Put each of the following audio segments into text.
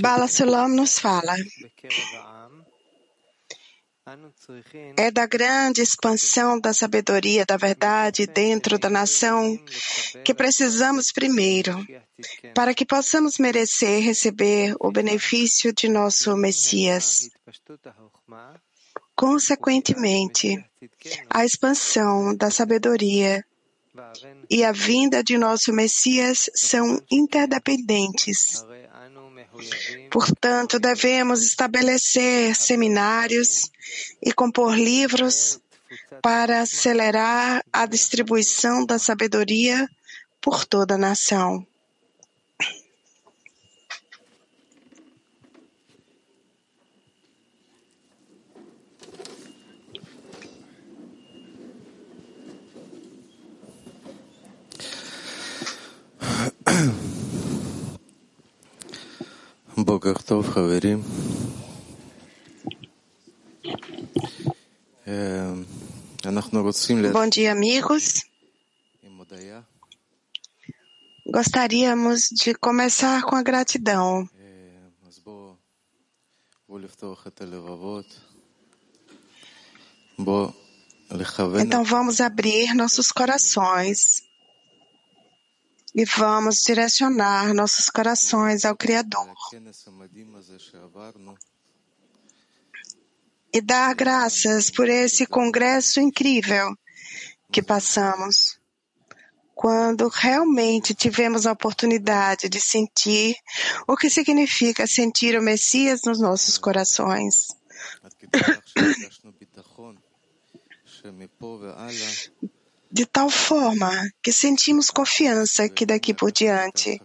Bala Sulam nos fala. É da grande expansão da sabedoria, da verdade dentro da nação que precisamos primeiro, para que possamos merecer receber o benefício de nosso Messias. Consequentemente, a expansão da sabedoria e a vinda de nosso Messias são interdependentes. Portanto, devemos estabelecer seminários e compor livros para acelerar a distribuição da sabedoria por toda a nação. Bom dia, amigos. Gostaríamos de começar com a gratidão. Então vamos abrir nossos corações e vamos direcionar nossos corações ao Criador. E dar graças por esse congresso incrível que passamos, quando realmente tivemos a oportunidade de sentir o que significa sentir o Messias nos nossos corações. de tal forma que sentimos confiança que daqui por diante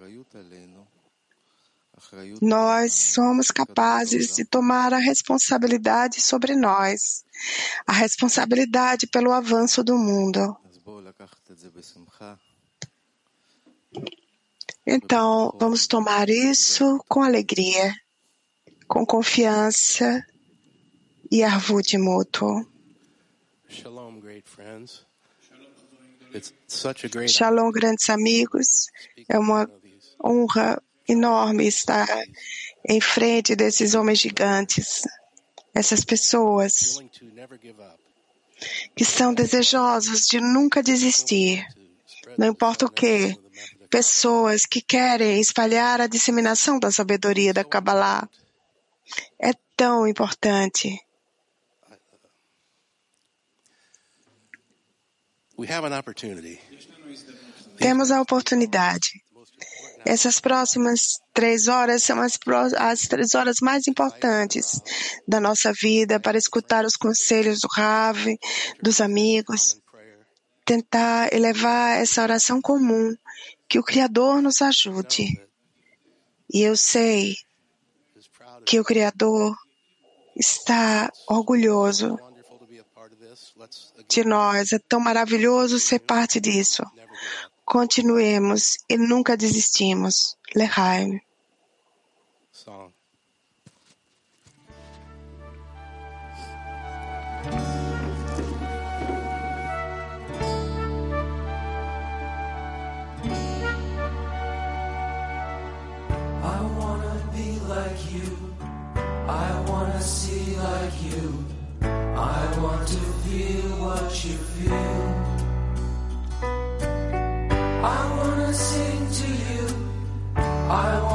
nós somos capazes de tomar a responsabilidade sobre nós, a responsabilidade pelo avanço do mundo. Então, vamos tomar isso com alegria, com confiança e arvude mútuo. Shalom, great friends. Shalom, grandes amigos. É uma honra enorme estar em frente desses homens gigantes, essas pessoas que são desejosos de nunca desistir, não importa o que, pessoas que querem espalhar a disseminação da sabedoria da Kabbalah. É tão importante. Temos a oportunidade. Essas próximas três horas são as, as três horas mais importantes da nossa vida para escutar os conselhos do Rav, dos amigos, tentar elevar essa oração comum, que o Criador nos ajude. E eu sei que o Criador está orgulhoso de nós. É tão maravilhoso ser parte disso. Continuemos e nunca desistimos. Lehaim. I'll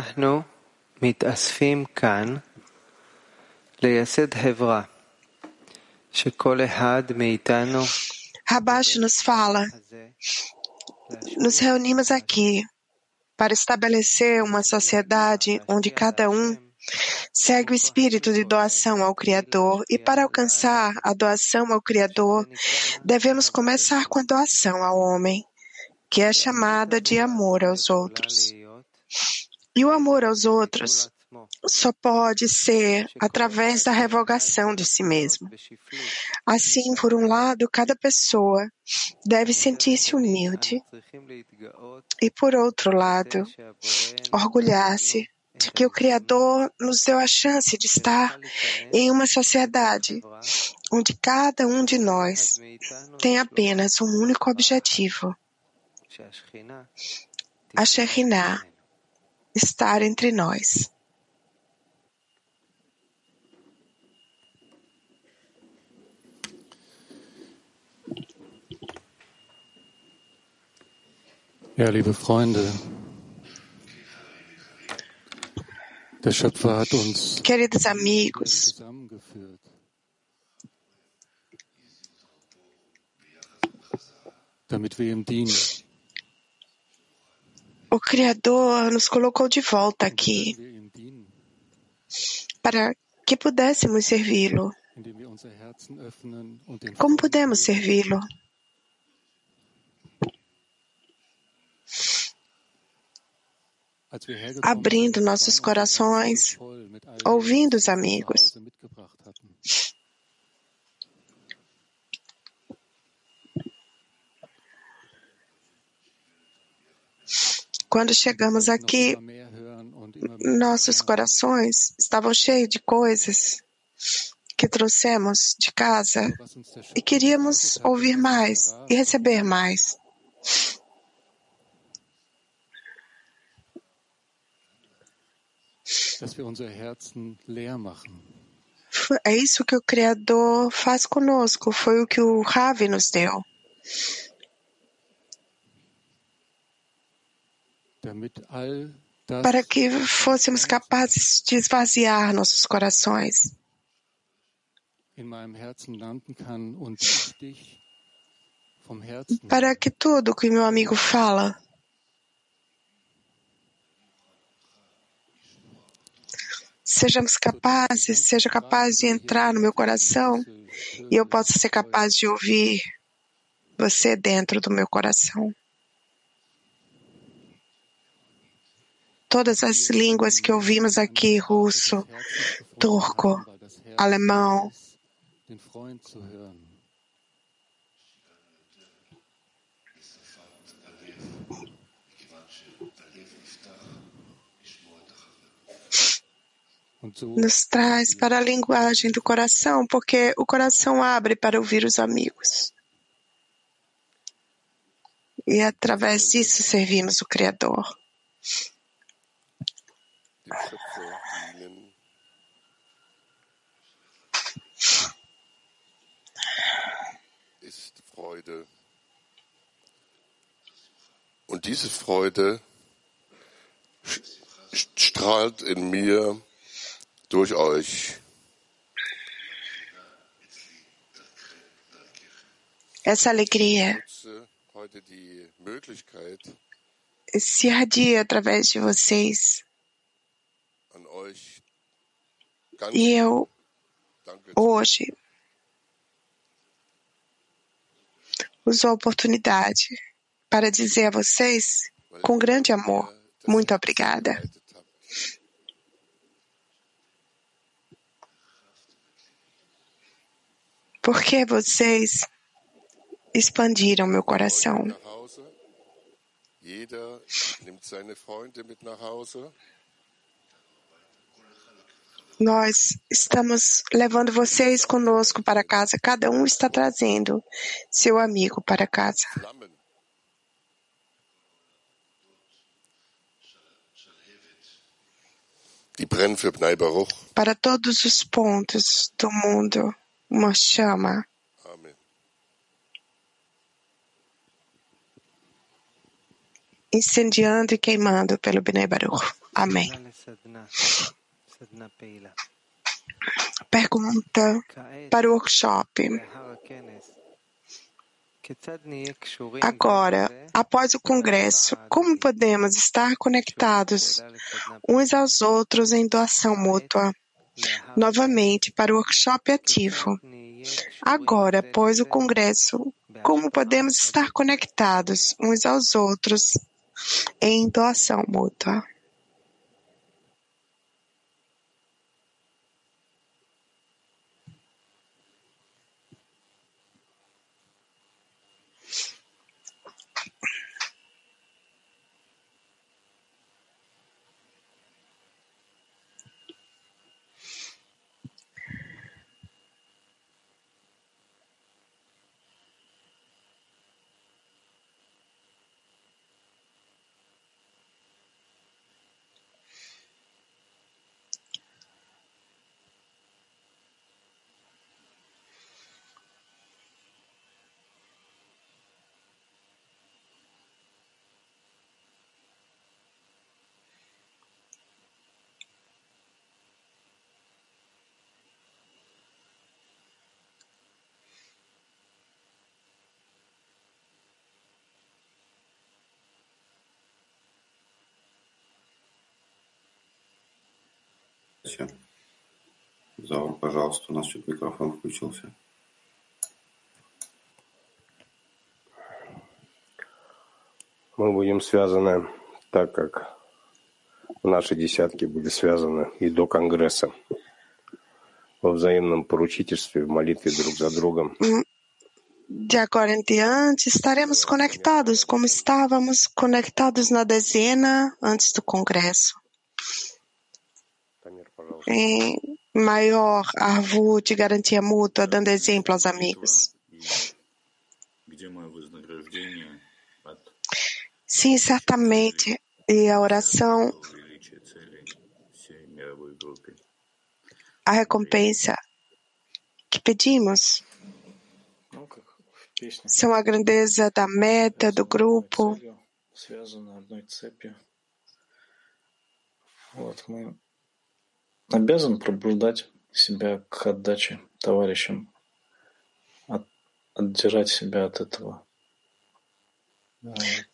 אנחנו מתאספים כאן לייסד חברה שכל אחד מאיתנו Rabash nos fala, הזה nos reunimos aqui para estabelecer uma sociedade onde cada um segue o espírito de doação ao Criador e para alcançar a doação ao Criador, devemos começar com a doação ao homem, que é chamada de amor aos outros. E o amor aos outros só pode ser através da revogação de si mesmo. Assim, por um lado, cada pessoa deve sentir-se humilde e, por outro lado, orgulhar-se de que o Criador nos deu a chance de estar em uma sociedade onde cada um de nós tem apenas um único objetivo, a Shekhinah, estar entre nós. Ja, liebe Freunde, der Schöpfer hat uns Queridos amigos, zusammengeführt. Damit wir ihm dienen, o Criador nos colocou de volta aqui para que pudéssemos servi-lo. Como podemos servi-lo? Abrindo nossos corações, ouvindo os amigos. Quando chegamos aqui, nossos corações estavam cheios de coisas que trouxemos de casa e queríamos ouvir mais e receber mais. É isso que o Criador faz conosco, foi o que o Ravi nos deu, para que fôssemos capazes de esvaziar nossos corações, para que tudo que meu amigo fala sejamos capazes, seja capaz de entrar no meu coração e eu possa ser capaz de ouvir você dentro do meu coração. Todas as línguas que ouvimos aqui, russo, turco, alemão, nos traz para a linguagem do coração, porque o coração abre para ouvir os amigos. E através disso servimos o Criador. Schöpfer dienen. Ist Freude. Und diese Freude strahlt in mir durch euch. Essa alegria heute die Möglichkeit, se irradia através de vocês. E eu, zu hoje, uso a oportunidade para dizer a vocês, com grande amor, mir das muito obrigada. bereitet habt. Porque vocês expandiram meu coração. Nós estamos levando vocês conosco para casa. Cada um está trazendo seu amigo para casa. Para todos os pontos do mundo, uma chama incendiando e queimando pelo Bnei Baruch. Amém. Pergunta para o workshop. Agora, após o Congresso, como podemos estar conectados uns aos outros em doação mútua? Novamente, para o workshop ativo. Agora, após o Congresso, como podemos estar conectados uns aos outros em doação mútua? Здравствуйте. Заур, пожалуйста, у нас чуть микрофон включился. Мы будем связаны так, как наши десятки были связаны и до Конгресса во взаимном поручительстве, в молитве друг за другом. De agora em diante, estaremos conectados como estávamos conectados na dezena antes do Congresso. Тамир, пожалуйста. Em maior arvut, garantia mútua, dando exemplo aos amigos. И где мое вознаграждение от Sim, certamente. E a oração, величия целей всей мировой группе. a recompensa que pedimos Ну, как в песне. são a grandeza da meta, do grupo. Целью, связаны одной цепью. Вот мы Обязан пробуждать себя к отдаче товарищам, от- отдирать себя от этого.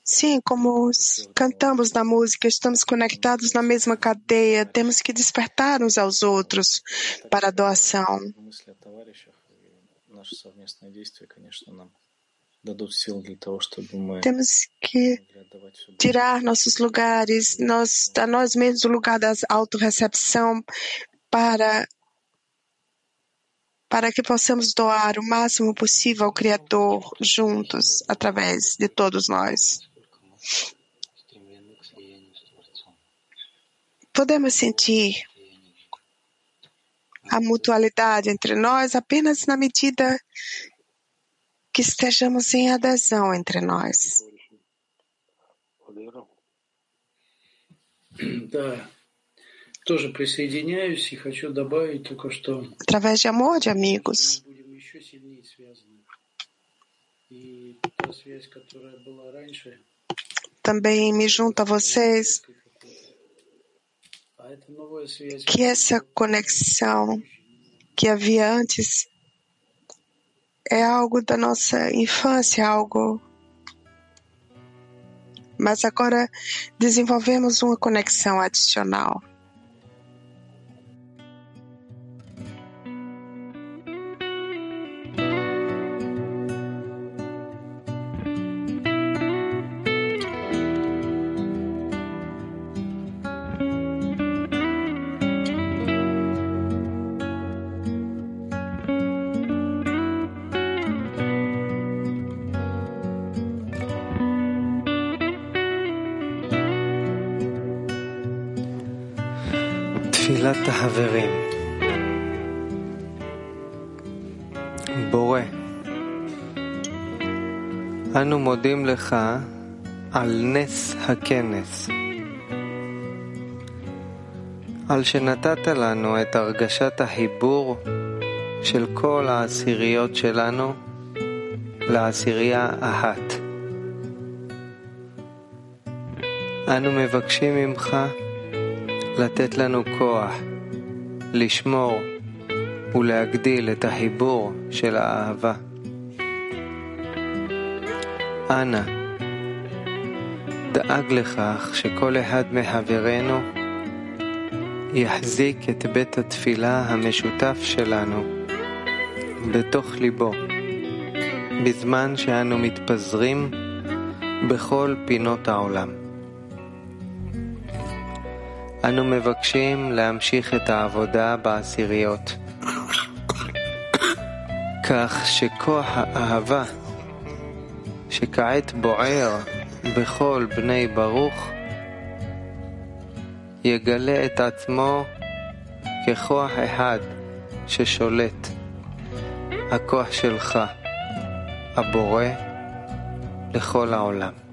Sim, como cantamos na música, estamos conectados na mesma cadeia, temos que despertar uns aos outros para a doação. наши совместные действия, конечно, нам Temos que tirar nossos lugares, nós, a nós mesmos o lugar da autorrecepção para para que possamos doar o máximo possível ao Criador juntos, através de todos nós. Podemos sentir a mutualidade entre nós apenas na medida que estejamos em adesão entre nós. Através de amor de amigos. Também me junto a vocês. que essa conexão que havia antes é algo da nossa infância, algo. Mas agora desenvolvemos uma conexão adicional. תפילת החברים. בורא, אנו מודים לך על נס הכנס, על שנתת לנו את הרגשת החיבור של כל העשיריות שלנו לעשירייה אחת. אנו מבקשים ממך לתת לנו כוח לשמור ולהגדיל את החיבור של האהבה. אנא, דאג לכך שכל אחד מחברינו יחזיק את בית התפילה המשותף שלנו בתוך ליבו, בזמן שאנו מתפזרים בכל פינות העולם. אנו מבקשים להמשיך את העבודה בעשיריות, כך שכוח האהבה שכעת בוער בכל בני ברוך, יגלה את עצמו ככוח אחד ששולט, הכוח שלך, הבורא לכל העולם.